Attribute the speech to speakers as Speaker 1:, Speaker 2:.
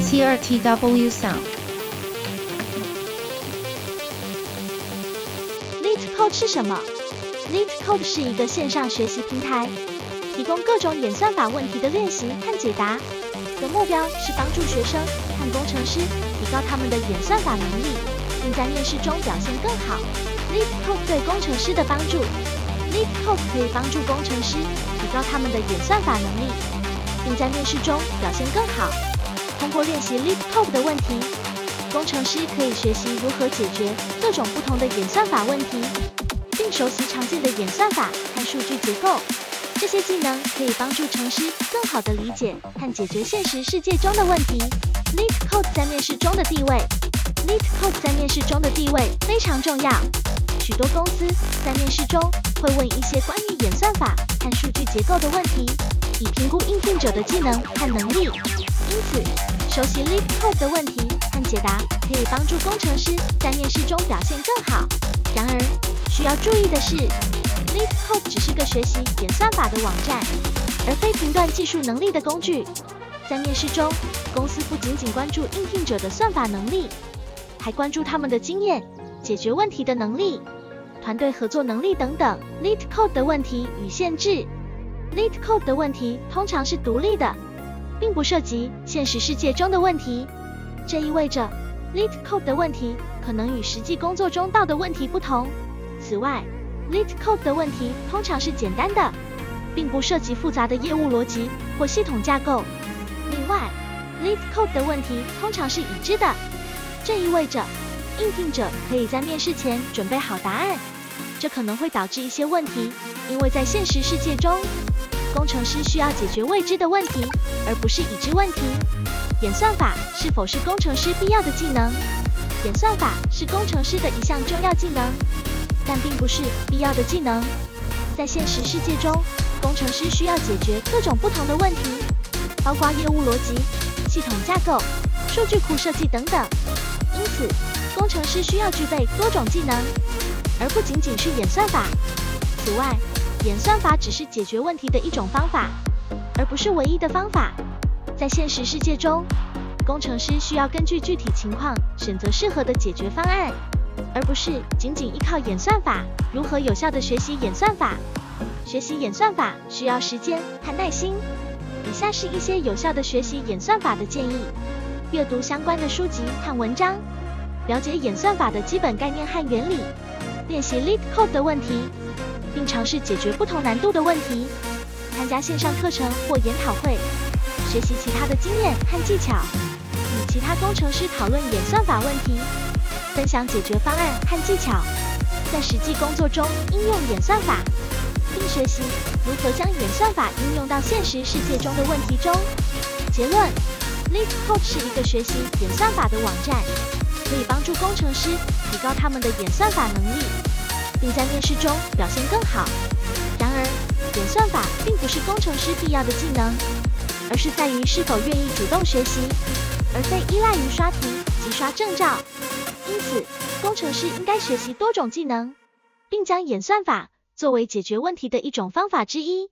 Speaker 1: CRTW Sound。
Speaker 2: LeetCode 是什么？LeetCode 是一个线上学习平台，提供各种演算法问题的练习和解答。的目标是帮助学生和工程师提高他们的演算法能力，并在面试中表现更好。LeetCode 对工程师的帮助，LeetCode 可以帮助工程师提高他们的演算法能力，并在面试中表现更好。通过练习 LeetCode 的问题，工程师可以学习如何解决各种不同的演算法问题，并熟悉常见的演算法和数据结构。这些技能可以帮助程师更好地理解和解决现实世界中的问题。LeetCode 在面试中的地位，LeetCode 在面试中的地位非常重要。许多公司在面试中会问一些关于演算法和数据结构的问题，以评估应聘者的技能和能力。因此，熟悉 LeetCode 的问题和解答可以帮助工程师在面试中表现更好。然而，需要注意的是，LeetCode 只是个学习演算法的网站，而非评断技术能力的工具。在面试中，公司不仅仅关注应聘者的算法能力，还关注他们的经验、解决问题的能力。团队合作能力等等，LeetCode 的问题与限制。LeetCode 的问题通常是独立的，并不涉及现实世界中的问题。这意味着，LeetCode 的问题可能与实际工作中到的问题不同。此外，LeetCode 的问题通常是简单的，并不涉及复杂的业务逻辑或系统架构。另外，LeetCode 的问题通常是已知的，这意味着应聘者可以在面试前准备好答案。这可能会导致一些问题，因为在现实世界中，工程师需要解决未知的问题，而不是已知问题。演算法是否是工程师必要的技能？演算法是工程师的一项重要技能，但并不是必要的技能。在现实世界中，工程师需要解决各种不同的问题，包括业务逻辑、系统架构、数据库设计等等。因此，工程师需要具备多种技能。而不仅仅是演算法。此外，演算法只是解决问题的一种方法，而不是唯一的方法。在现实世界中，工程师需要根据具体情况选择适合的解决方案，而不是仅仅依靠演算法。如何有效地学习演算法？学习演算法需要时间和耐心。以下是一些有效的学习演算法的建议：阅读相关的书籍和文章，了解演算法的基本概念和原理。练习 LeetCode 的问题，并尝试解决不同难度的问题。参加线上课程或研讨会，学习其他的经验和技巧。与其他工程师讨论演算法问题，分享解决方案和技巧。在实际工作中应用演算法，并学习如何将演算法应用到现实世界中的问题中。结论：LeetCode 是一个学习演算法的网站。可以帮助工程师提高他们的演算法能力，并在面试中表现更好。然而，演算法并不是工程师必要的技能，而是在于是否愿意主动学习，而非依赖于刷题及刷证照。因此，工程师应该学习多种技能，并将演算法作为解决问题的一种方法之一。